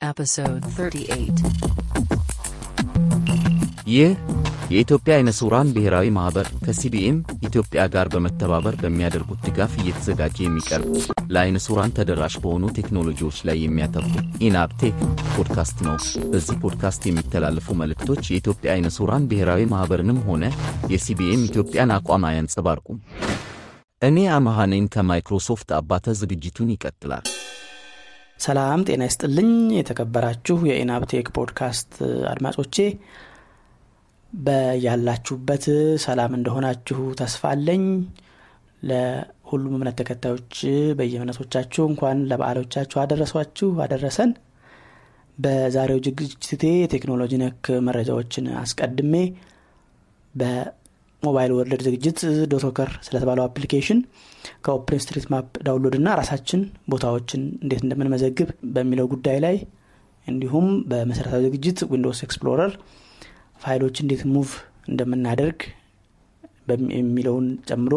38. ይህ የኢትዮጵያ አይነ ስውራን ብሔራዊ ማኅበር ከ CBM ኢትዮጵያ ጋር በመተባበር በሚያደርጉት ድጋፍ እየተዘጋጀ የሚቀርብ ለአይነ ስውራን ተደራሽ በሆኑ ቴክኖሎጂዎች ላይ የሚያተኩር ENAB Tech podcast ነው። በዚህ ፖድካስት የሚተላለፉ መልእክቶች የኢትዮጵያ አይነ ስውራን ብሔራዊ ማኅበርንም ሆነ የ CBM ኢትዮጵያን አቋም አያንጸባርቁም። እኔ ነኝ ከማይክሮሶፍት አባተ። ዝግጅቱን ይቀጥላል። ሰላም ጤና ይስጥልኝ። የተከበራችሁ የ ENAB Tech podcast አድማጮቼ በያላችሁበት ሰላም እንደሆናችሁ ተስፋ አለኝ። ለሁሉም እምነት ተከታዮች በየእምነቶቻችሁ እንኳን ለበዓሎቻችሁ አደረሷችሁ አደረሰን። በዛሬው ዝግጅቴ የቴክኖሎጂ ነክ መረጃዎችን አስቀድሜ በ mobile world ዝግጅት DotWalker ስለተባለው application ከ Open Street Map download እና ራሳችን ቦታዎችን እንዴት እንደምንመዘግብ በሚለው ጉዳይ ላይ እንዲሁም በመሰረታዊ ዝግጅት Windows Explorer ፋይሎች እንዴት move እንደምናደርግ የሚለውን ጨምሮ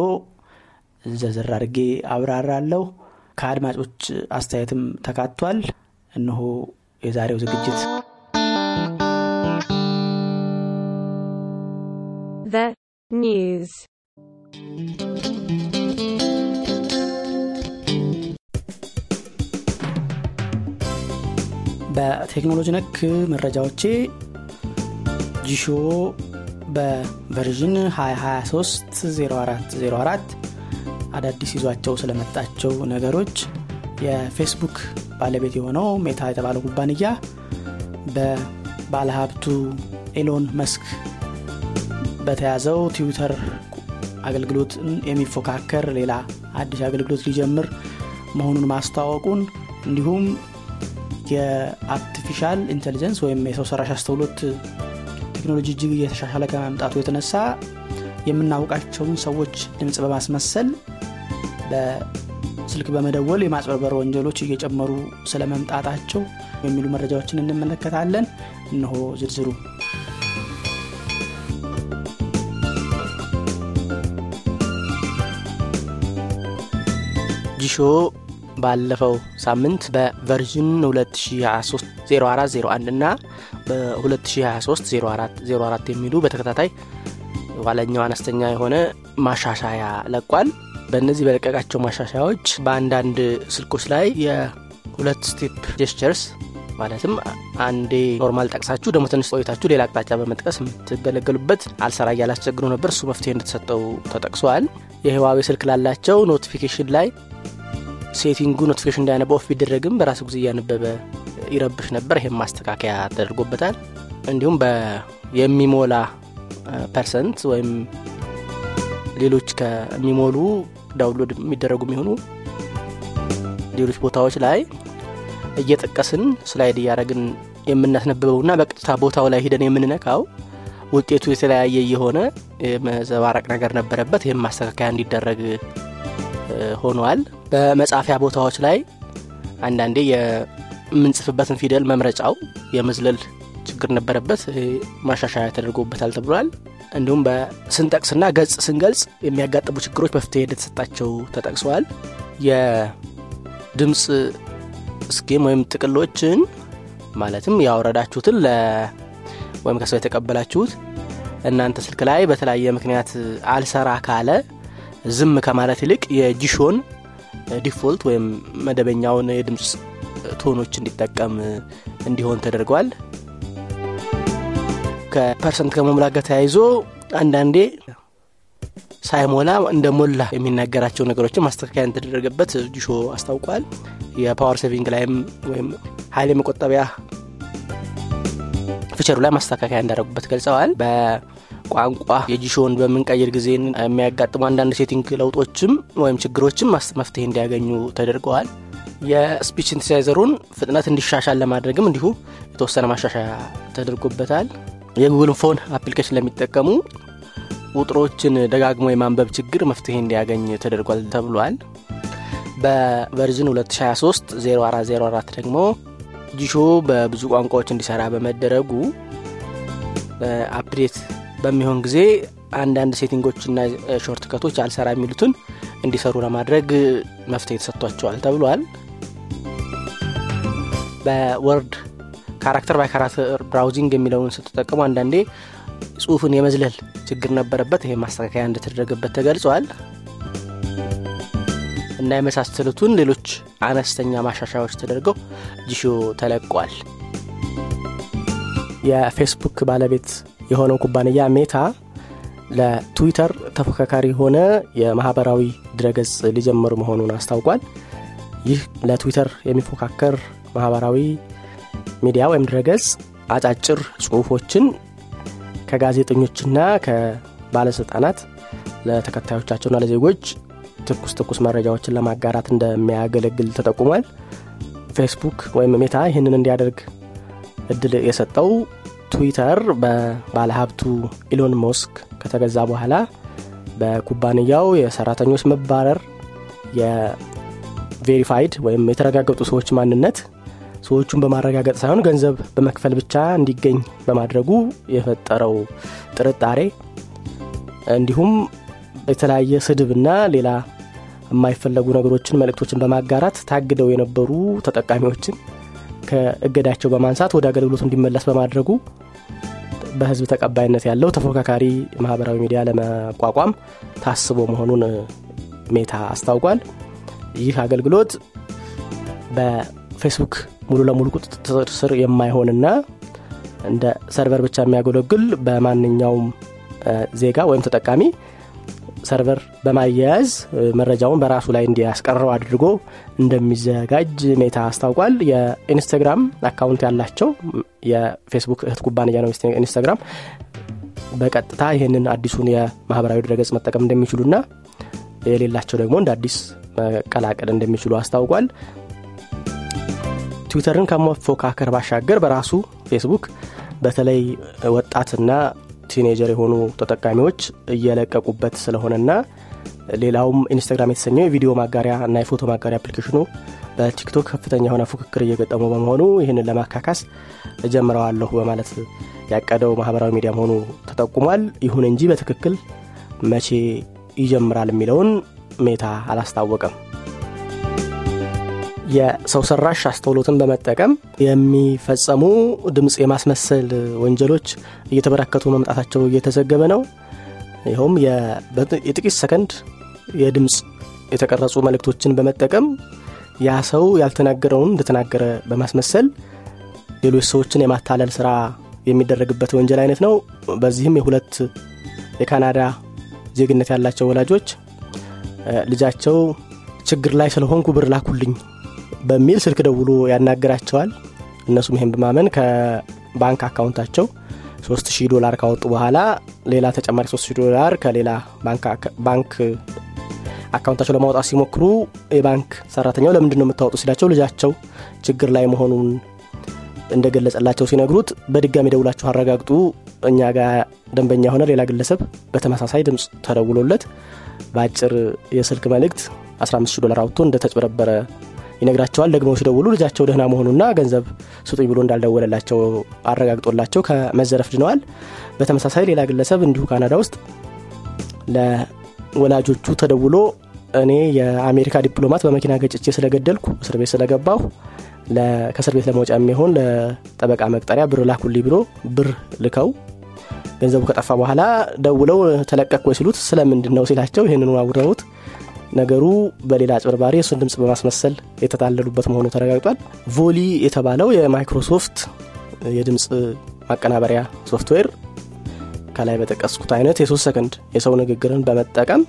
ዘርዘር አድርጌ አብራራለሁ። ከአድማጮች አስተያየትም ተካቷል። እነሆ የዛሬው ዝግጅት news. በቴክኖሎጂ ነክ መረጃዎቼ ጂሾ በቨርዥን 2023 0404 አዳዲስ ይዟቸው ስለመጣቸው ነገሮች የፌስቡክ ባለቤት የሆነው ሜታ የተባለው ኩባንያ በባለሀብቱ ኢሎን ማስክ በተያዘው ትዊተር አገልግሎትን የሚፎካከር ሌላ አዲስ አገልግሎት ሊጀምር መሆኑን ማስታወቁን እንዲሁም የ artificial intelligence ወይም የሰው ሰራሽ አስተውሎት ቴክኖሎጂ እጅግ እየተሻሻለ ከመምጣቱ የተነሳ የምናውቃቸውን ሰዎች ድምፅ በማስመሰል በስልክ በመደወል የማጭበርበር ወንጀሎች እየጨመሩ ስለመምጣታቸው የሚሉ መረጃዎችን እንመለከታለን። እነሆ ዝርዝሩ። ጂሾ ባለፈው ሳምንት በቨርዥን 2023 0401 እና በ2023 0404 የሚሉ በተከታታይ ኋለኛው አነስተኛ የሆነ ማሻሻያ ለቋል። በእነዚህ በለቀቃቸው ማሻሻያዎች በአንዳንድ ስልኮች ላይ የሁለት step gestures ማለትም አንዴ normal ጠቅሳችሁ ደግሞ ትንሽ ቆይታችሁ ሌላ አቅጣጫ በመጥቀስ የምትገለገሉበት አልሰራ እያሉ ያስቸግሩ ነበር። እሱ መፍትሄ እንደተሰጠው ተጠቅሷል። የህዋዌ ስልክ ላላቸው notification ላይ setting ኡ notification እንዳያነበ off ቢደረግም በራሱ ጊዜ እያነበበ ይረብሽ ነበር። ይህም ማስተካከያ ተደርጎበታል። እንዲሁም የሚሞላ percent ወይም ሌሎች ከሚሞሉ download የሚደረጉ የሚሆኑ ሌሎች ቦታዎች ላይ እየጠቀስን slide እያደረግን የምናስነብበውና በቀጥታ ቦታው ላይ ሂደን የምንነካው ውጤቱ የተለያየ የሆነ የመዘባረቅ ነገር ነበረበት። ይህም ማስተካከያ እንዲደረግ ሆኗል። በመጻፊያ ቦታዎች ላይ አንዳንዴ የምንጽፍበትን ፊደል መምረጫው የመዝለል ችግር ነበረበት። ማሻሻያ ተደርጎበታል ተብሏል። እንዲሁም በስንጠቅስና ገጽ ስንገልጽ የሚያጋጥሙ ችግሮች መፍትሄ እንደተሰጣቸው ተጠቅሰዋል። የድምፅ ስኬም ወይም ጥቅሎችን ማለትም ያወረዳችሁትን ወይም ከሰው የተቀበላችሁት እናንተ ስልክ ላይ በተለያየ ምክንያት አልሰራ ካለ ዝም ከማለት ይልቅ የጂሾን ዲፎልት ወይም መደበኛውን የድምፅ tone ኦች እንዲጠቀም እንዲሆን ተደርጓል። ከ percent ከመሙላት ጋር ተያይዞ አንዳንዴ ሳይሞላ እንደ ሞላ የሚናገራቸው ነገሮችን ማስተካከያ እንደተደረገበት ጂሾ አስታውቋል። የ power saving ላይም ወይም ኃይል የመቆጠቢያ feature ኡ ላይ ማስተካከያ እንዳደረጉበት ገልጸዋል። ቋንቋ የጂሾን በምንቀይር ጊዜ የሚያጋጥሙ አንዳንድ setting ለውጦችም ወይም ችግሮችም መፍትሄ እንዲያገኙ ተደርገዋል። የ speech synthesizer ኡን ፍጥነት እንዲሻሻል ለማድረግም እንዲሁ የተወሰነ ማሻሻያ ተደርጎበታል። የ Google Phone application ለሚጠቀሙ ቁጥሮችን ደጋግሞ የማንበብ ችግር መፍትሄ እንዲያገኝ ተደርጓል ተብሏል። በ version 2023 0404 ደግሞ ጂሾ በብዙ ቋንቋዎች እንዲሰራ በመደረጉ update በሚሆን ጊዜ አንዳንድ setting ኦችና shortcut ኦች አልሰራ የሚሉትን እንዲሰሩ ለማድረግ መፍትሄ ተሰጥቷቸዋል ተብሏል። በ word character by character browsing የሚለውን ስትጠቀሙ አንዳንዴ ጽሁፍን የመዝለል ችግር ነበረበት። ይሄ ማስተካከያ እንደተደረገበት ተገልጿል። እና የመሳሰሉትን ሌሎች አነስተኛ ማሻሻያዎች ተደርገው ጂሾ ተለቋል። የፌስቡክ ባለቤት የሆነው ኩባንያ ሜታ ለትዊተር ተፎካካሪ የሆነ የማህበራዊ ድረገጽ ሊጀምር መሆኑን አስታውቋል። ይህ ለትዊተር የሚፎካከር ማህበራዊ ሚዲያ ወይም ድረገጽ አጫጭር ጽሁፎችን ከጋዜጠኞችና ከባለስልጣናት ለተከታዮቻቸውና ለዜጎች ትኩስ ትኩስ መረጃዎችን ለማጋራት እንደሚያገለግል ተጠቁሟል። ፌስቡክ ወይም ሜታ ይህንን እንዲያደርግ እድል የሰጠው ትዊተር በባለሀብቱ ኢሎን ማስክ ከተገዛ በኋላ በኩባንያው የሰራተኞች መባረር የ verified ወይም የተረጋገጡ ሰዎች ማንነት ሰዎቹን በማረጋገጥ ሳይሆን ገንዘብ በመክፈል ብቻ እንዲገኝ በማድረጉ የፈጠረው ጥርጣሬ እንዲሁም የተለያየ ስድብና ሌላ የማይፈለጉ ነገሮችን መልእክቶችን በማጋራት ታግደው የነበሩ ተጠቃሚዎችን ከእገዳቸው በማንሳት ወደ አገልግሎቱ እንዲመለስ በማድረጉ በህዝብ ተቀባይነት ያለው ተፎካካሪ ማህበራዊ ሚዲያ ለመቋቋም ታስቦ መሆኑን ሜታ አስታውቋል። ይህ አገልግሎት በፌስቡክ ሙሉ ለሙሉ ቁጥጥር ስር የማይሆንና እንደ ሰርቨር ብቻ የሚያገለግል በማንኛውም ዜጋ ወይም ተጠቃሚ server በማያያዝ መረጃውን በራሱ ላይ እንዲያስቀረው አድርጎ እንደሚዘጋጅ ሜታ አስታውቋል። የኢንስታግራም account ያላቸው የፌስቡክ እህት ኩባንያ ነው ኢንስታግራም በቀጥታ ይህንን አዲሱን የማህበራዊ ድረገጽ መጠቀም እንደሚችሉና የሌላቸው ደግሞ እንደ አዲስ መቀላቀል እንደሚችሉ አስታውቋል። ትዊተርን ከመፎካከር ባሻገር በራሱ ፌስቡክ በተለይ ወጣትና teenager የሆኑ ተጠቃሚዎች እየለቀቁበት ስለሆነና ሌላውም ኢንስታግራም የተሰኘው የቪዲዮ ማጋሪያ እና የፎቶ ማጋሪያ application ኡ በቲክቶክ ከፍተኛ የሆነ ፉክክር እየገጠሙ በመሆኑ ይህንን ለማካካስ እጀምረዋለሁ በማለት ያቀደው ማህበራዊ ሚዲያ መሆኑ ተጠቁሟል። ይሁን እንጂ በትክክል መቼ ይጀምራል የሚለውን ሜታ አላስታወቀም። የሰው ሰራሽ አስተውሎትን በመጠቀም የሚፈጸሙ ድምፅ የማስመሰል ወንጀሎች እየተበራከቱ መምጣታቸው እየተዘገበ ነው። ይኸውም የጥቂት ሰከንድ የድምፅ የተቀረጹ መልእክቶችን በመጠቀም ያ ሰው ያልተናገረውን እንደተናገረ በማስመሰል ሌሎች ሰዎችን የማታለል ስራ የሚደረግበት ወንጀል አይነት ነው። በዚህም የሁለት የካናዳ ዜግነት ያላቸው ወላጆች ልጃቸው ችግር ላይ ስለሆንኩ ብር ላኩልኝ በሚል ስልክ ደውሎ ያናግራቸዋል። እነሱም ይህን በማመን ከባንክ account ኣቸው 3000 ዶላር ካወጡ በኋላ ሌላ ተጨማሪ 3000 ዶላር ከሌላ ባንክ account ኣቸው ለማውጣት ሲሞክሩ የባንክ ሰራተኛው ለምንድን ነው የምታወጡ ሲላቸው ልጃቸው ችግር ላይ መሆኑን እንደገለጸላቸው ሲነግሩት በድጋሚ ደውላችሁ አረጋግጡ፣ እኛ ጋር ደንበኛ የሆነ ሌላ ግለሰብ በተመሳሳይ ድምፅ ተደውሎለት በአጭር የስልክ መልእክት 15 ዶላር አውጥቶ እንደተጭበረበረ ይነግራቸዋል። ደግሞ ሲደውሉ ልጃቸው ደህና መሆኑና ገንዘብ ስጡኝ ብሎ እንዳልደወለላቸው አረጋግጦላቸው ከመዘረፍ ድነዋል። በተመሳሳይ ሌላ ግለሰብ እንዲሁ ካናዳ ውስጥ ለወላጆቹ ተደውሎ እኔ የአሜሪካ ዲፕሎማት በመኪና ገጭቼ ስለገደልኩ እስር ቤት ስለገባሁ ከእስር ቤት ለመውጫ የሚሆን ለጠበቃ መቅጠሪያ ብር ላኩልኝ ብሎ ብር ልከው ገንዘቡ ከጠፋ በኋላ ደውለው ተለቀቅ ወይ ሲሉት ስለምንድን ነው ሲላቸው ይህንኑ አውረውት ነገሩ በሌላ አጭበርባሪ እሱን ድምፅ በማስመሰል የተታለሉበት መሆኑ ተረጋግጧል። ቮሊ የተባለው የማይክሮሶፍት የድምፅ ማቀናበሪያ ሶፍትዌር ከላይ በጠቀስኩት አይነት የሶስት ሰከንድ የሰው ንግግርን በመጠቀም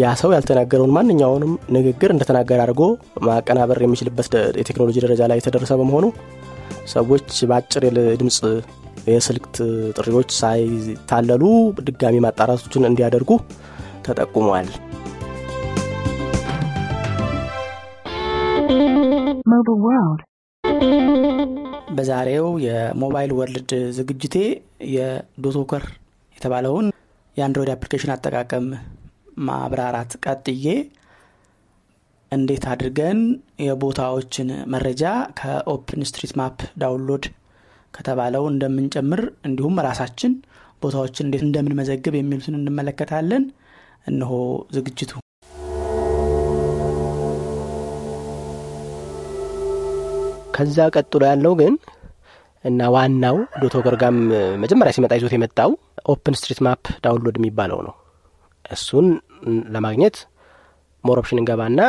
ያ ሰው ያልተናገረውን ማንኛውንም ንግግር እንደተናገረ አድርጎ ማቀናበር የሚችልበት የቴክኖሎጂ ደረጃ ላይ የተደረሰ በመሆኑ ሰዎች በአጭር ድምፅ የስልክ ጥሪዎች ሳይታለሉ ድጋሚ ማጣራቶችን እንዲያደርጉ ተጠቁሟል። በዛሬው የ Mobile World ዝግጅቴ የዶት ወከር የተባለውን የአንድሮይድ application አጠቃቀም ማብራራት ቀጥዬ እንዴት አድርገን የቦታዎችን መረጃ ከ open street map download ከተባለው እንደምንጨምር እንዲሁም ራሳችን ቦታዎችን እንዴት እንደምንመዘግብ የሚሉትን እንመለከታለን። እነሆ ዝግጅቱ። ከዛ ቀጥሎ ያለው ግን እና ዋናው DotWalker ጋር መጀመሪያ ሲመጣ ይዞት የመጣው open street map download የሚባለው ነው። እሱን ለማግኘት more option እንገባና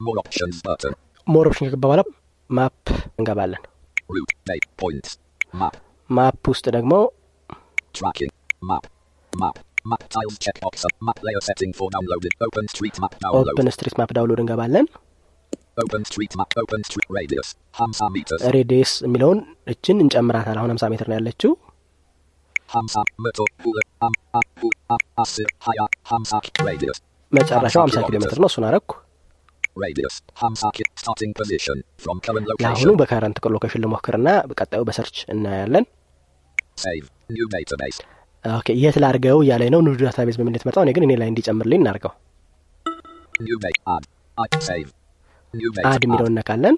More options button. more option ከገባ በኋላ map እንገባለን።. map ውስጥ ደግሞ Tracking. Map. Map. Map tiles checkbox. Map layer setting for downloaded. Open street map download. open street map download እንገባለን። radius የሚለውን እችን እንጨምራታል። አሁን ሀምሳ ሜትር ነው ያለችው።. መጨረሻው ሀምሳ ኪሎ ሜትር ነው። እሱን current ለአሁኑ. በ current location ልሞክርና በቀጣዩ በ search እናያለን።. Okay የት ላርገው እያለኝ ነው። new database በምን የተመጣው እኔ ግን እኔ ላይ እንዲጨምርልኝ እናርገው። add የሚለውን እነካለን።.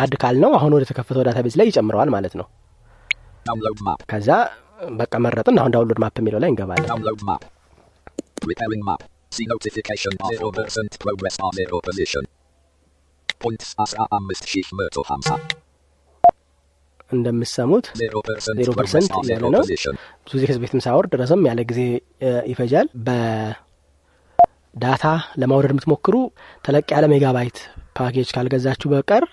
add ካልነው አሁን ወደ ተከፈተው database ላይ ይጨምረዋል ማለት ነው። Download map. ከዛ በቃ መረጥን። አሁን download map የሚለው ላይ እንገባለን። Download map. Preparing map. See notification 0% progress are 0 position. Points አስራ አምስት ሺህ መቶ ሀምሳ. እንደምሰሙት 0% zero percent 0 ነው።. ብዙ ጊዜ ከዚህ በፊትም ሳወርድ ረዘም ያለ ጊዜ ይፈጃል። በ data ለማውረድ የምትሞክሩ ተለቅ ያለ megabyte package ካልገዛችሁ በቀር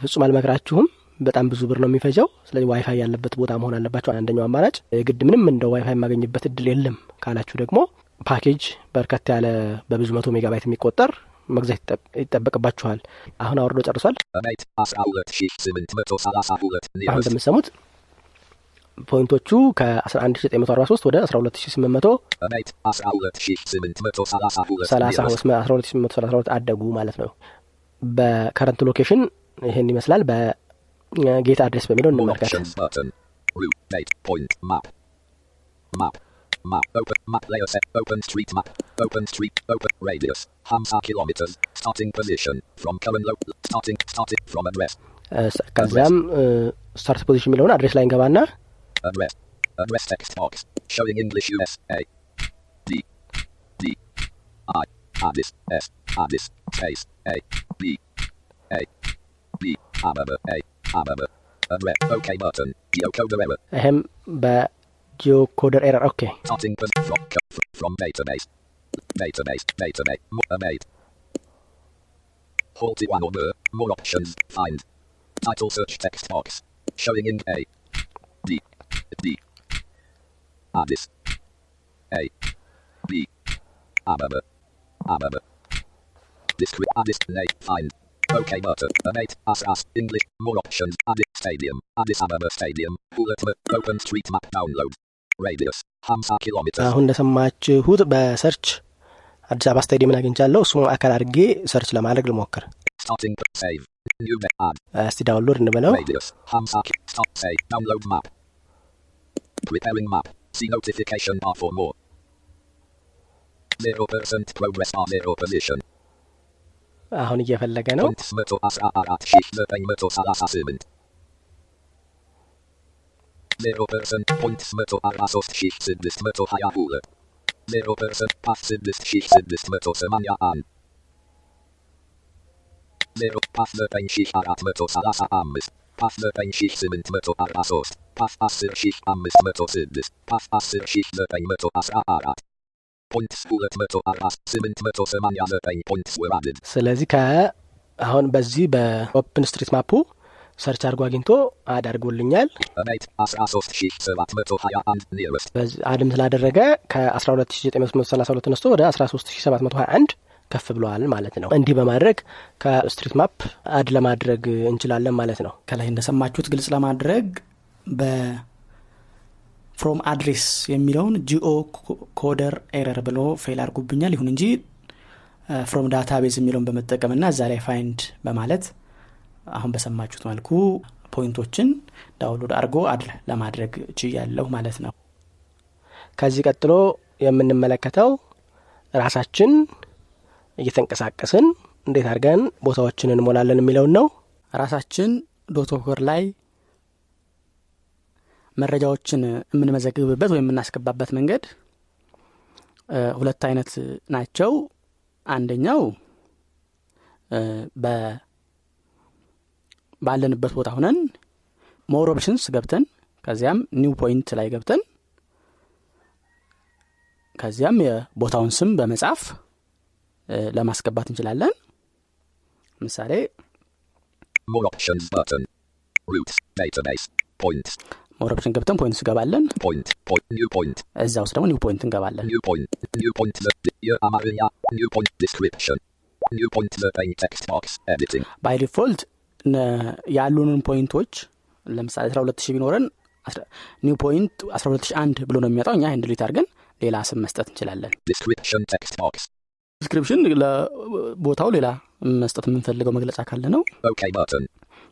ፍጹም አልመክራችሁም። በጣም ብዙ ብር ነው የሚፈጀው። ስለዚህ ዋይፋይ ያለበት ቦታ መሆን አለባቸው። አንደኛው አማራጭ የግድ ምንም እንደ ዋይፋይ የማገኝበት እድል የለም ካላችሁ ደግሞ ፓኬጅ በርከት ያለ በብዙ መቶ ሜጋባይት የሚቆጠር መግዛት ይጠ- ይጠበቅባችኋል። አሁን አውርዶ ጨርሷል። አሁን. እንደምትሰሙት point ኦቹ ከ11943 ወደ 12832 Mate አስራ ሁለት ሺህ ስምንት መቶ ሰላሳ ሁለት nearest. 12832 አደጉ ማለት ነው። በከረንት ሎኬሽን ይህን ይመስላል። በጌት አድሬስ በሚለው እንመልከት። options button. Route. Date. Point. Map. Map. Map. Open. Map layer set. Open street map. Open street. Open radius. Hamsa kilometers. Starting position. From current lo- Starting. Starting from address. እ፣ ስ- ከዚያም ስታርት ፖዚሽን የሚለውን አድሬስ ላይ እንገባና Address. Address text box. Showing English USA. D. D. I. Addis. S. Addis. Space. A. B. A. B. Ababa. A. Ababa. Address. OK button. Geocoder error. Ahem. Ba. Geocoder error. Okay. Starting from, from from database. Database. Database. Database. Halty one or more. More options. Find. Title search text box. Showing in A. D. D. Addis. A. B. Ababa. Ababa. Discri- Addis. Nate. Find. OK button. Anate. As as. English. More options. Addis Stadium. Addis Ababa Stadium. Hulatma. Open street map download. Radius. Hamsa kilometers. አሁን እንደሰማችሁት በሰርች አዲስ አበባ ስታዲየምን አግኝቻለሁ። እሱም አካል አድርጌ ሰርች ለማድረግ ልሞክር። Starting p- save. New map add. እስቲ ዳውንሎድ እንበለው። Preparing map. See notification bar for more. 0% progress on 0 position. አሁን እየፈለገ ነው። 214938 0 ፐርሰንት ፖይንት 143622 0 ፐርሰንት ፓስ 6681 0 ፓስ 9435 ፓስ 9843 ፓስ አስር ሺህ አምስት መቶ ስድስት ፓስ አስር ሺህ ዘጠኝ መቶ አስራ አራት ፖይንትስ ሁለት መቶ አርባ ስምንት መቶ ሰማንያ ዘጠኝ ፖይንትስ were added. ስለዚህ ከ አሁን በዚህ በኦፕን ስትሪት ማፑ ሰርች አድርጎ አግኝቶ አድ አድርጎልኛል። አድም ስላደረገ ከ12932 ተነስቶ ወደ 13721 ከፍ ብለዋል ማለት ነው። እንዲህ በማድረግ ከ street map add ለማድረግ እንችላለን ማለት ነው። ከላይ እንደሰማችሁት ግልጽ ለማድረግ በ from address የሚለውን geocoder error ብሎ fail አድርጉብኛል። ይሁን እንጂ from database የሚለውን በመጠቀምና እዛ ላይ find በማለት አሁን በሰማችሁት መልኩ point ኦችን download አድርጎ add ለማድረግ ችያለሁ ማለት ነው። ከዚህ ቀጥሎ የምንመለከተው ራሳችን እየተንቀሳቀስን እንዴት አድርገን ቦታዎችን እንሞላለን የሚለውን ነው። ራሳችን ዶቶኮር ላይ መረጃዎችን የምንመዘግብበት ወይም የምናስገባበት መንገድ ሁለት አይነት ናቸው። አንደኛው ባለንበት ቦታ ሁነን more options ገብተን ከዚያም new point ላይ ገብተን ከዚያም የቦታውን ስም በመጻፍ ለማስገባት እንችላለን ምሳሌ. more option ገብተን point ገባለን Point. Point. New point. እዛ ውስጥ ደግሞ new point እንገባለን New point. New point. The year Amaria. New point. Description. New point. The plain text box. Editing. by default ያሉንን point ኦች ለምሳሌ 12 ሺህ ቢኖረን new point 12 ሺህ አንድ ብሎ ነው የሚመጣው እኛ ይህን delete አድርገን ሌላ ስም መስጠት እንችላለን Description text box. description ለቦታው ሌላ መስጠት የምንፈልገው መግለጫ ካለ ነው.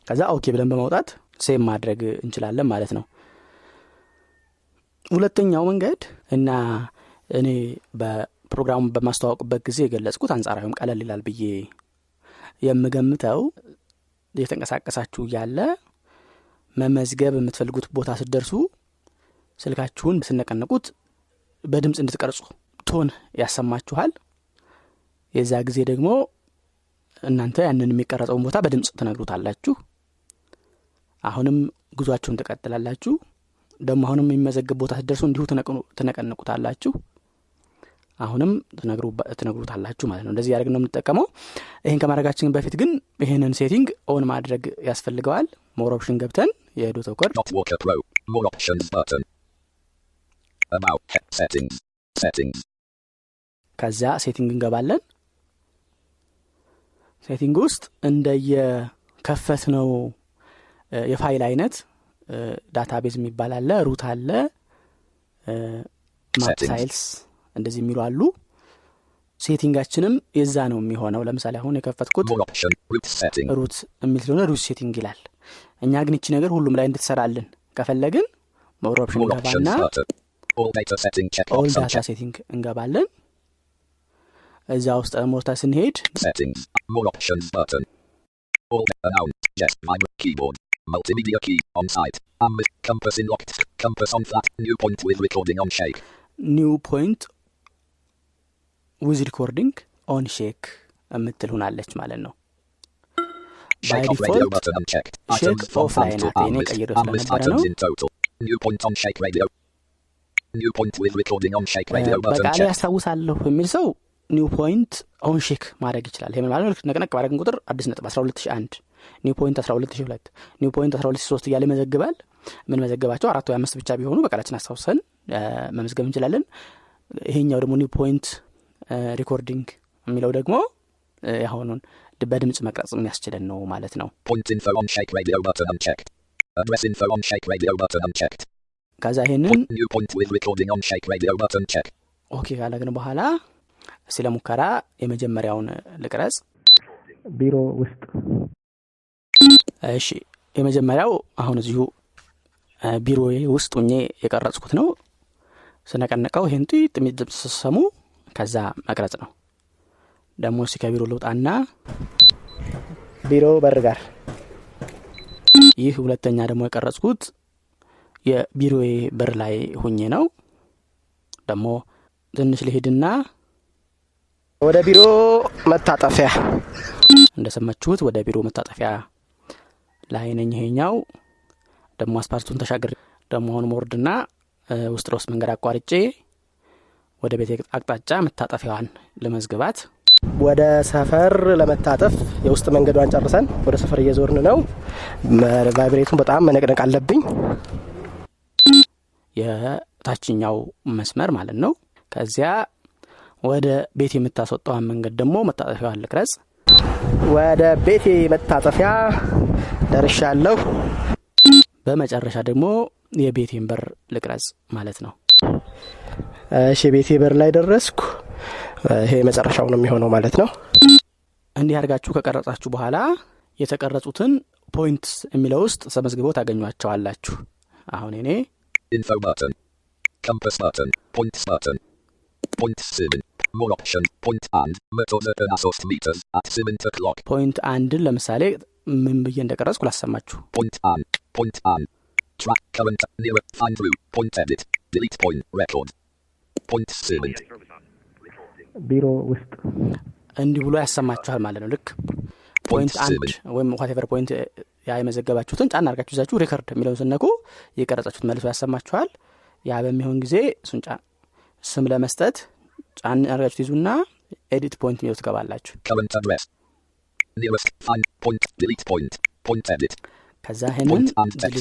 ከዛ okay ብለን በማውጣት save ማድረግ እንችላለን ማለት ነው ሁለተኛው መንገድ እና እኔ በፕሮግራሙ በማስተዋወቅበት ጊዜ የገለጽኩት አንጻራዊም ቀለል ይላል ብዬ የምገምተው የተንቀሳቀሳችሁ እያለ መመዝገብ የምትፈልጉት ቦታ ስትደርሱ ስልካችሁን ስነቀነቁት በድምፅ እንድትቀርጹ ቶን ያሰማችኋል። የዛ ጊዜ ደግሞ እናንተ ያንን የሚቀረጸውን ቦታ በድምፅ ትነግሩታላችሁ። አሁንም ጉዟችሁን ትቀጥላላችሁ ደግሞ አሁንም የሚመዘግብ ቦታ ስትደርሱ እንዲሁ ትነቀንቁታላችሁ አሁንም ትነግሩ- ትነግሩታላችሁ ማለት ነው። እንደዚህ ያደርግ ነው የምንጠቀመው። ይህን ከማድረጋችን በፊት ግን ይህንን setting on ማድረግ ያስፈልገዋል። more option ገብተን Settings. Settings. ከዚያ setting እንገባለን። setting ውስጥ እንደየከፈት ነው የፋይል አይነት database የሚባል አለ route አለ map እንደዚህ የሚሉ አሉ። setting ኣችንም የዛ ነው የሚሆነው። ለምሳሌ አሁን የከፈትኩት. route የሚል ስለሆነ route setting ይላል። እኛ ግን ይቺ ነገር ሁሉም ላይ እንድትሰራልን ከፈለግን more option setting all data. setting እንገባለን። እዛ ውስጥ ሞርታ ስንሄድ Multimedia key on site. Amid compass in locked. Compass on flat. New point with recording on shake. New point with recording on shake የምትል ሁናለች ማለት ነው by default ናት። የኔ ስለነበረ ነው።. ያስታውሳለሁ የሚል ሰው new point on shake ማድረግ ይችላል ይህ ማለት ነቅነቅ ባደረግን ቁጥር አዲስ ነጥብ 12001 new point 12002 new point 12003 እያለ ይመዘግባል የምንመዘግባቸው አራት ወይ አምስት ብቻ ቢሆኑ በቃላችን አስታውሰን መመዝገብ እንችላለን ይሄኛው ደግሞ new point recording የሚለው ደግሞ ያሁኑን በድምፅ መቅረጽ የሚያስችለን ነው ማለት ነው Point info on shake radio button unchecked. Address info on shake radio button unchecked. ከዛ ይሄንን New point with recording on shake radio button check. OK ካደረግን በኋላ ስለ ሙከራ የመጀመሪያውን ልቅረጽ ቢሮ ውስጥ እሺ የመጀመሪያው አሁን እዚሁ እ፣ ቢሮዬ ውስጥ ሁኜ የቀረጽኩት ነው። ስነቀንቀው ይህን ጢጥ የሚል ድምፅ ስትሰሙ ከዛ መቅረጽ ነው። ደግሞ እስቲ ከቢሮ ልውጣና ቢሮ በር ጋር። ይህ ሁለተኛ ደግሞ የቀረጽኩት የቢሮዬ በር ላይ ሁኜ ነው። ደግሞ ትንሽ ልሄድና ወደ ቢሮ መታጠፊያ። እንደሰማችሁት ወደ ቢሮ መታጠፊያ ላይ ነኝ ይሄኛው። ደግሞ አስፓልቱን ተሻገር ደግሞ አሁን ወርድና እ፣ ውስጥ ለውስጥ መንገድ አቋርጬ ወደ ቤት አቅጣጫ መታጠፊያዋን ለመዝግባት ወደ ሰፈር ለመታጠፍ የውስጥ መንገዷን ጨርሰን ወደ ሰፈር እየዞርን ነው። ቫይብሬቱን በጣም መነቅነቅ አለብኝ። የታችኛው መስመር ማለት ነው። ከዚያ ወደ ቤት የምታስወጣዋን መንገድ ደግሞ መታጠፊያዋን ልቅረጽ ወደ ቤቴ መታጠፊያ ደርሻለሁ በመጨረሻ ደግሞ የቤቴን በር ልቅረጽ ማለት ነው እሺ የቤቴ በር ላይ ደረስኩ ይሄ መጨረሻው ነው የሚሆነው ማለት ነው እንዲህ አድርጋችሁ ከቀረጻችሁ በኋላ የተቀረጹትን ፖይንትስ የሚለው ውስጥ ተመዝግበው ታገኟቸዋላችሁ አሁን እኔ button. Compass button. Points button. Point 7. More option. Point and. Meto ዘጠና ሶስት meters at 7 o'clock. ፖይንት አንድን ለምሳሌ ምን ብዬ እንደቀረጽኩ ላሰማችሁ Point and. Point and. Track current. Near. Find route. Point edit. Delete point. Record. Point 7. ቢሮ ውስጥ እንዲህ ብሎ ያሰማችኋል ማለት ነው ልክ ፖይንት Point አንድ. ወይም whatever point ያ የመዘገባችሁትን ጫን አድርጋችሁ ይዛችሁ record የሚለውን ስትነኩ የቀረጻችሁት መልሶ ያሰማችኋል ያ በሚሆን ጊዜ እሱን ጫን ስም ለመስጠት ጫን አድርጋችሁ ትይዙና edit point የሚለው ትገባላችሁ. ከዛ ይህንን.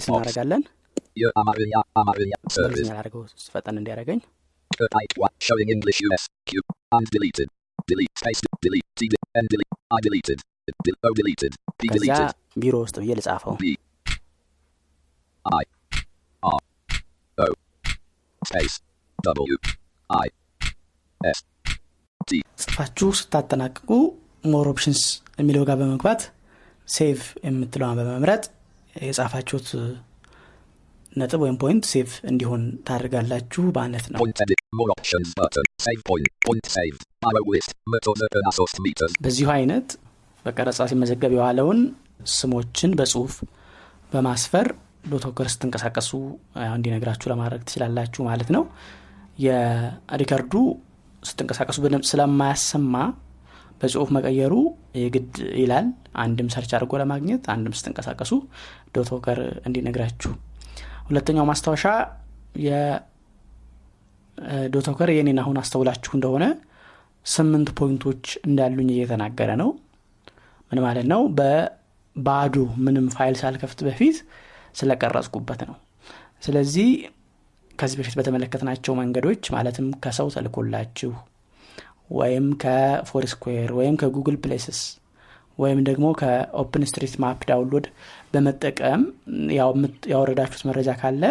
እናደርጋለን Your Amarinya Amarinya service. በእንግሊዝኛ ላደርገው ፈጠን እንዲያደርገኝ Type what showing English US Q and deleted. Delete space delete T and delete. I deleted. Del- O deleted. P ከዛ deleted. ቢሮ ውስጥ ብዬ ልጻፈው B I R O space W I S T ጽፋችሁ ስታጠናቅቁ more options የሚለው ጋር በመግባት save የምትለዋን በመምረጥ የጻፋችሁት ነጥብ ወይም point save እንዲሆን ታደርጋላችሁ ማለት ነው። በዚሁ አይነት በቀረጻ ሲመዘገብ የዋለውን ስሞችን በጽሁፍ በማስፈር DotWalker ስትንቀሳቀሱ እንዲነግራችሁ ለማድረግ ትችላላችሁ ማለት ነው። የሪከርዱ ስትንቀሳቀሱ በደንብ ስለማያሰማ በጽሁፍ መቀየሩ የግድ ይላል። አንድም search አድርጎ ለማግኘት አንድም ስትንቀሳቀሱ DotWalker እንዲነግራችሁ። ሁለተኛው ማስታወሻ የ DotWalker የኔን አሁን አስተውላችሁ እንደሆነ ስምንት ፖይንቶች እንዳሉኝ እየተናገረ ነው። ምን ማለት ነው? በባዶ ምንም ፋይል ሳልከፍት በፊት ስለቀረጽኩበት ነው። ስለዚህ ከዚህ በፊት በተመለከትናቸው መንገዶች ማለትም ከሰው ተልኮላችሁ ወይም ከ Foursquare ወይም ከ Google Places ወይም ደግሞ ከ OpenStreetMap download በመጠቀም ያወረዳችሁት መረጃ ካለ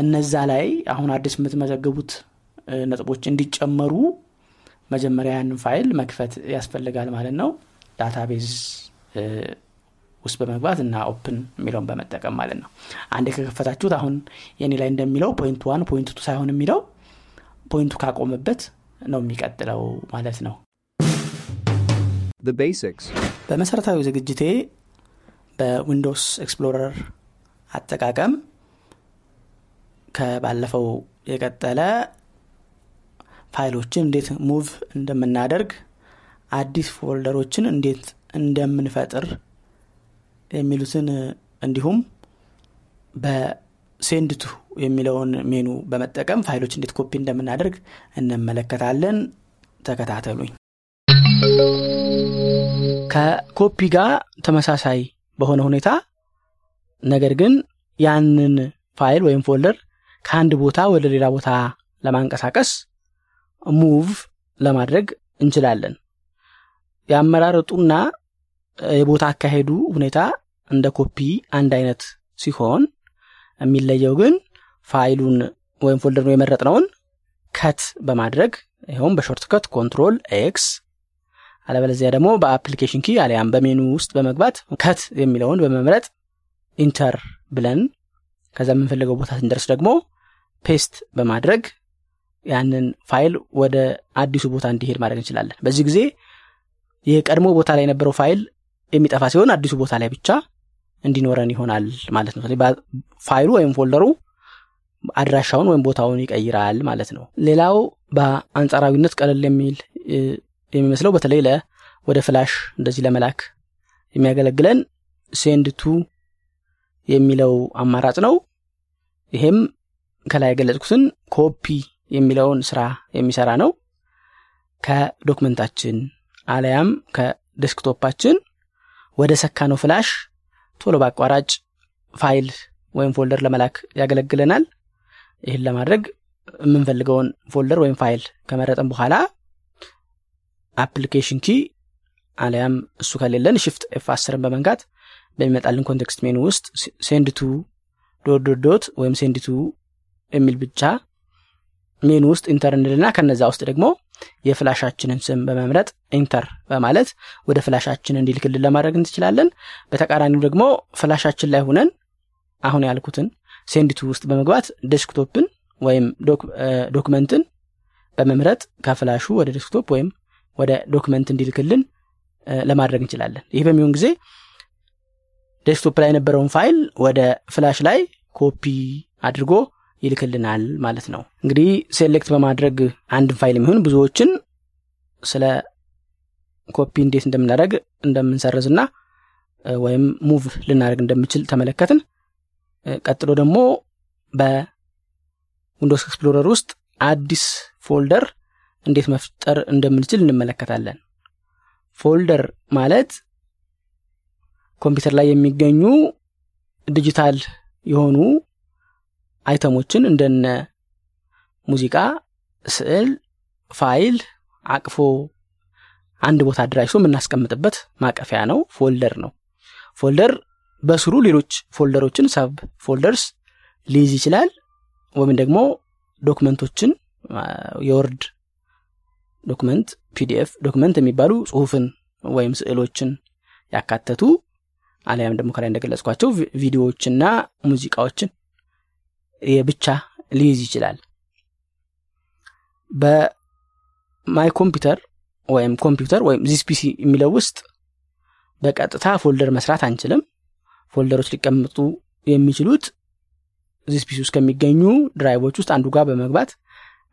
እነዛ ላይ አሁን አዲስ የምትመዘግቡት እ፣ ነጥቦች እንዲጨመሩ መጀመሪያ ያንን ፋይል መክፈት ያስፈልጋል ማለት ነው። database ውስጥ በመግባት እና open የሚለውን በመጠቀም ማለት ነው አንዴ ከከፈታችሁት አሁን የኔ ላይ እንደሚለው point one point two ሳይሆን የሚለው ፖይንቱ ካቆመበት ነው የሚቀጥለው ማለት ነው. በመሰረታዊ ዝግጅቴ በ Windows Explorer አጠቃቀም ከባለፈው የቀጠለ ፋይሎችን እንዴት move እንደምናደርግ አዲስ ፎልደሮችን እንዴት እንደምንፈጥር የሚሉትን እንዲሁም በ Send To የሚለውን ሜኑ በመጠቀም ፋይሎች እንዴት ኮፒ እንደምናደርግ እንመለከታለን። ተከታተሉኝ። ከኮፒ ጋር ተመሳሳይ በሆነ ሁኔታ ነገር ግን ያንን ፋይል ወይም folder ከአንድ ቦታ ወደ ሌላ ቦታ ለማንቀሳቀስ move ለማድረግ እንችላለን። የአመራረጡና የቦታ አካሄዱ ሁኔታ እንደ ኮፒ አንድ አይነት ሲሆን የሚለየው ግን ፋይሉን ወይም ፎልደሩን የመረጥነውን cut በማድረግ ይኸውም በ shortcut control X አለበለዚያ ደግሞ በ application key አሊያም በሜኑ ውስጥ በመግባት cut የሚለውን በመምረጥ enter ብለን ከዛ የምንፈልገው ቦታ ስንደርስ ደግሞ paste በማድረግ ያንን ፋይል ወደ አዲሱ ቦታ እንዲሄድ ማድረግ እንችላለን። በዚህ ጊዜ የቀድሞ ቦታ ላይ የነበረው ፋይል የሚጠፋ ሲሆን አዲሱ ቦታ ላይ ብቻ እንዲኖረን ይሆናል ማለት ነው። ፋይሉ ወይም ፎልደሩ አድራሻውን ወይም ቦታውን ይቀይራል ማለት ነው። ሌላው በአንጻራዊነት ቀለል የሚል የሚመስለው በተለይ ወደ flash እንደዚህ ለመላክ የሚያገለግለን Send To የሚለው አማራጭ ነው። ይሄም ከላይ የገለጽኩትን ኮፒ የሚለውን ስራ የሚሰራ ነው። ከዶክመንታችን አለያም ከዴስክቶፓችን ወደ ሰካነው flash ቶሎ በአቋራጭ ፋይል ወይም folder ለመላክ ያገለግለናል። ይህን ለማድረግ የምንፈልገውን folder ወይም ፋይል ከመረጥን በኋላ application key አሊያም እሱ ከሌለን shift F አስርን በመንካት በሚመጣልን context menu ውስጥ Send To dot ወይም Send To የሚል ብቻ ሜኑ ውስጥ enter እንልና ከነዛ ውስጥ ደግሞ የፍላሻችንን ስም በመምረጥ enter በማለት ወደ ፍላሻችን እንዲልክልን ለማድረግ እንችላለን። በተቃራኒው ደግሞ ፍላሻችን ላይ ሁነን አሁን ያልኩትን Send To ውስጥ በመግባት desktop ን ወይም document ን በመምረጥ ከፍላሹ ወደ desktop ወይም ወደ document እንዲልክልን ለማድረግ እንችላለን። ይህ በሚሆን ጊዜ desktop ላይ የነበረውን ፋይል ወደ flash ላይ ኮፒ አድርጎ ይልክልናል ማለት ነው። እንግዲህ select በማድረግ አንድ ፋይል የሚሆን ብዙዎችን ስለ ኮፒ እንዴት እንደምናደርግ እንደምንሰርዝ ና ወይም move ልናደርግ እንደምንችል ተመለከትን። ቀጥሎ ደግሞ በ Windows Explorer ውስጥ አዲስ folder እንዴት መፍጠር እንደምንችል እንመለከታለን። folder ማለት ኮምፒውተር ላይ የሚገኙ ዲጂታል የሆኑ item ኦችን እንደነ ሙዚቃ ስዕል ፋይል አቅፎ አንድ ቦታ አደራጅቶ የምናስቀምጥበት ማቀፊያ ነው folder ነው። folder በስሩ ሌሎች folder ኦችን sub folders ሊይዝ ይችላል ወይም ደግሞ document ኦችን የ Word document PDF document የሚባሉ ጽሁፍን ወይም ስዕሎችን ያካተቱ አሊያም ደግሞ ከላይ እንደገለጽኳቸው ቪዲዮዎችና ሙዚቃዎችን የብቻ ሊይዝ ይችላል። በ My Computer ወይም ኮምፒውተር ወይም This PC የሚለው ውስጥ በቀጥታ folder መስራት አንችልም። folder ኦች ሊቀመጡ የሚችሉት This PC ውስጥ ከሚገኙ drive ኦች ውስጥ አንዱ ጋር በመግባት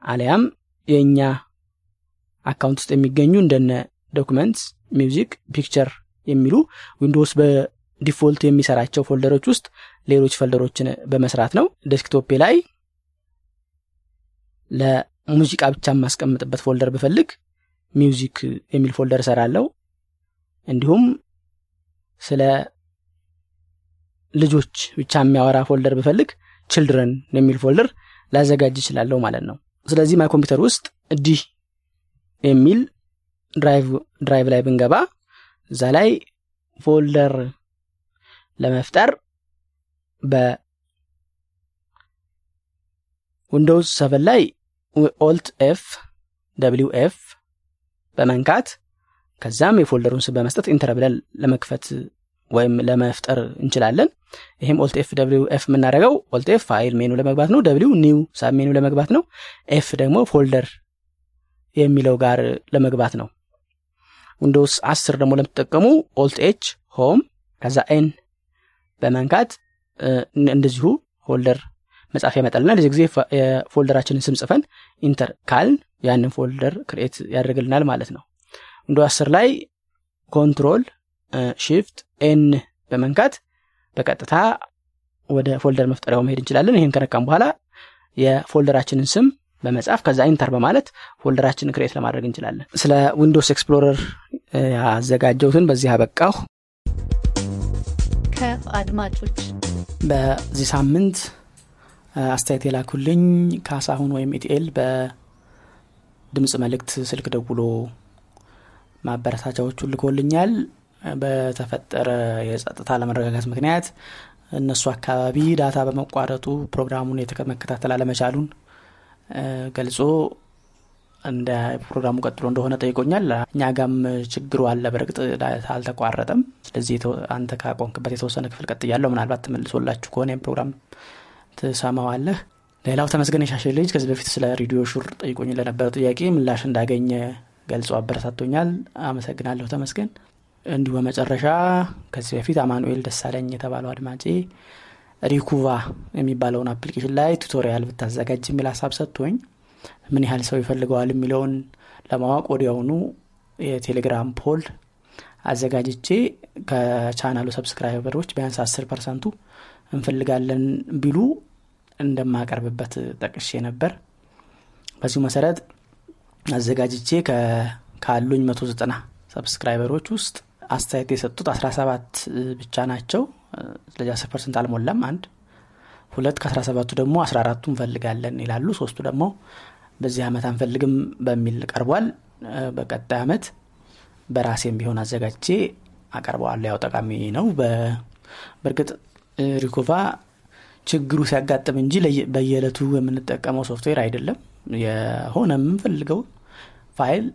አሊያም የእኛ account ውስጥ የሚገኙ እንደነ Documents Music Picture የሚሉ Windows በ default የሚሰራቸው folder ኦች ውስጥ ሌሎች folder ኦችን በመስራት ነው። desktop ኤ ላይ ለሙዚቃ ብቻ የማስቀምጥበት folder ብፈልግ Music የሚል folder እሰራለሁ። እንዲሁም ስለ ልጆች ብቻ የሚያወራ folder ብፈልግ Children የሚል folder ላዘጋጅ ይችላለሁ ማለት ነው። ስለዚህ My Computer ውስጥ D የሚል drive ላይ ብንገባ እዛ ላይ folder ለመፍጠር በ Windows seven ላይ Alt F W F በመንካት ከዛም የ folder ኡን ስም በመስጠት enter ብለን ለመክፈት ወይም ለመፍጠር እንችላለን። ይህም Alt F W F የምናደርገው Alt F File menu ለመግባት ነው። W New submenu ለመግባት ነው። F ደግሞ Folder የሚለው ጋር ለመግባት ነው። Windows 10 ደግሞ ለምትጠቀሙ Alt H Home ከዛ N በመንካት እንደዚሁ folder መጻፍ ያመጣልና ለዚህ ጊዜ የ folder አችንን ስም ጽፈን enter ካልን ያንን folder create ያደርግልናል ማለት ነው። Windows 10 ላይ Control Shift N በመንካት በቀጥታ ወደ folder መፍጠሪያው መሄድ እንችላለን። ይህን ከነካን በኋላ የ folder አችንን ስም በመጻፍ ከዛ enter በማለት folder አችንን create ለማድረግ እንችላለን። ስለ Windows Explorer ያዘጋጀሁትን በዚህ አበቃሁ ከአድማጮች በዚህ ሳምንት አስተያየት የላኩልኝ ካሳሁን ወይም ኢቲኤል በድምፅ መልእክት ስልክ ደውሎ ማበረታቻዎቹን ልኮልኛል። በተፈጠረ የጸጥታ ለመረጋጋት ምክንያት እነሱ አካባቢ ዳታ በመቋረጡ ፕሮግራሙን መከታተል አለመቻሉን ገልጾ እንደ ፕሮግራሙ ቀጥሎ እንደሆነ ጠይቆኛል። እኛ ጋም ችግሩ አለ በእርግጥ data አልተቋረጠም። ስለዚህ አንተ ካቆምክበት የተወሰነ ክፍል ቀጥ እያለው ምናልባት ተመልሶላችሁ ከሆነ ይህም ፕሮግራም ትሰማዋለህ። ሌላው ተመስገን የሻሸ ልጅ ከዚህ በፊት ስለ Radio Sure ጠይቆኝ ለነበረው ጥያቄ ምላሽ እንዳገኘ ገልጾ አበረታቶኛል። አመሰግናለሁ ተመስገን። እንዲሁ በመጨረሻ ከዚህ በፊት አማኑኤል ደሳለኝ የተባለው አድማጬ Recuva የሚባለውን application ኡን ላይ ቱቶሪያል ብታዘጋጅ የሚል ሀሳብ ሰጥቶኝ ምን ያህል ሰው ይፈልገዋል የሚለውን ለማወቅ ወዲያውኑ የቴሌግራም poll አዘጋጅቼ ከቻናሉ subscriber ኦች ቢያንስ አስር percent ኡ እንፈልጋለን ቢሉ እንደማቀርብበት ጠቅሼ ነበር። በዚሁ መሰረት አዘጋጅቼ ካሉኝ 190 subscriber ኦች ውስጥ አስተያየት የሰጡት 17 ብቻ ናቸው። ስለዚህ 10 percent አልሞላም አንድ ሁለት ከ17ቱ ደግሞ 14ቱ እንፈልጋለን ይላሉ። ሶስቱ ደግሞ በዚህ ዓመት አንፈልግም በሚል ቀርቧል። በቀጣይ ዓመት በራሴም ቢሆን አዘጋጅቼ አቀርበዋለሁ። ያው ጠቃሚ ነው። በእርግጥ Recuva ችግሩ ሲያጋጥም እንጂ በየዕለቱ የምንጠቀመው ሶፍትዌር አይደለም። የሆነ የምንፈልገው ፋይል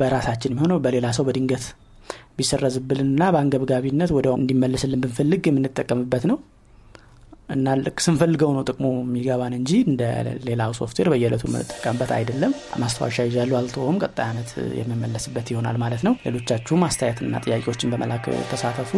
በራሳችን የሚሆነው በሌላ ሰው በድንገት ቢሰረዝብልንና በአንገብጋቢነት ወዲያው እንዲመለስልን ብንፈልግ የምንጠቀምበት ነው እና ልክ ስንፈልገው ነው ጥቅሙ የሚገባን እንጂ እንደ ሌላው ሶፍትዌር በየዕለቱ የምንጠቀምበት አይደለም። ማስታወሻ ይዣለሁ አልተወም ቀጣይ ዓመት የምመለስበት ይሆናል ማለት ነው። ሌሎቻችሁም አስተያየትና ጥያቄዎችን በመላክ ተሳተፉ።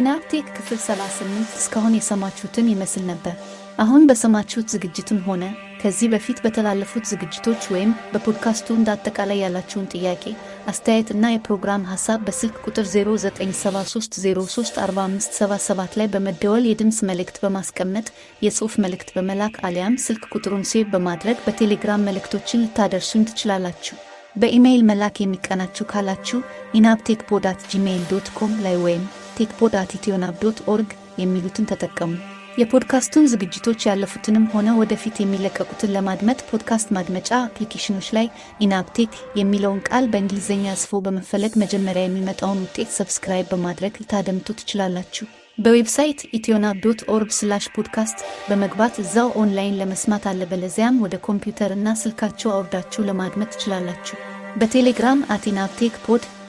ኢናብ ቴክ ክፍል 38 እስካሁን የሰማችሁትን ይመስል ነበር። አሁን በሰማችሁት ዝግጅትም ሆነ ከዚህ በፊት በተላለፉት ዝግጅቶች ወይም በፖድካስቱ እንደ አጠቃላይ ያላችሁን ጥያቄ፣ አስተያየት እና የፕሮግራም ሀሳብ በስልክ ቁጥር 0973034577 ላይ በመደወል የድምፅ መልእክት በማስቀመጥ የጽሑፍ መልእክት በመላክ አሊያም ስልክ ቁጥሩን save በማድረግ በቴሌግራም መልእክቶችን ልታደርሱን ትችላላችሁ። በኢሜይል መላክ የሚቀናችሁ ካላችሁ enabtechpod at gmail dot com ላይ ወይም techpod at ethionab dot org የሚሉትን ተጠቀሙ። የፖድካስቱን ዝግጅቶች ያለፉትንም ሆነ ወደፊት የሚለቀቁትን ለማድመጥ ፖድካስት ማድመጫ application ኦች ላይ ኢናብቴክ የሚለውን ቃል በእንግሊዝኛ ጽፎ በመፈለግ መጀመሪያ የሚመጣውን ውጤት subscribe በማድረግ ልታደምጡ ትችላላችሁ። በ website ኢትዮናብ dot org slash podcast በመግባት እዛው ኦንላይን ለመስማት አለበለዚያም ወደ ኮምፒውተር እና ስልካችሁ አውርዳችሁ ለማድመጥ ትችላላችሁ። በቴሌግራም at ኢናብቴክ pod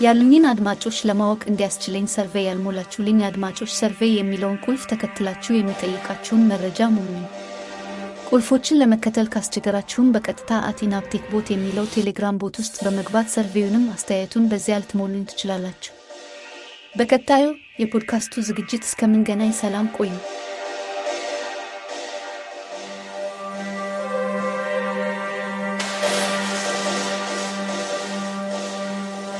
ያሉኝን አድማጮች ለማወቅ እንዲያስችለኝ survey ያልሞላችሁልኝ አድማጮች survey የሚለውን ቁልፍ ተከትላችሁ የሚጠይቃችሁን መረጃ ሙሉ። ቁልፎችን ለመከተል ካስቸገራችሁም በቀጥታ at ኢናብቴክ bot የሚለው ቴሌግራም bot ውስጥ በመግባት survey ዩንም አስተያየቱን በዚያ ልትሞሉኝ ትችላላችሁ። በቀጣዩ የፖድካስቱ ዝግጅት እስከምንገናኝ ሰላም ቆዩ።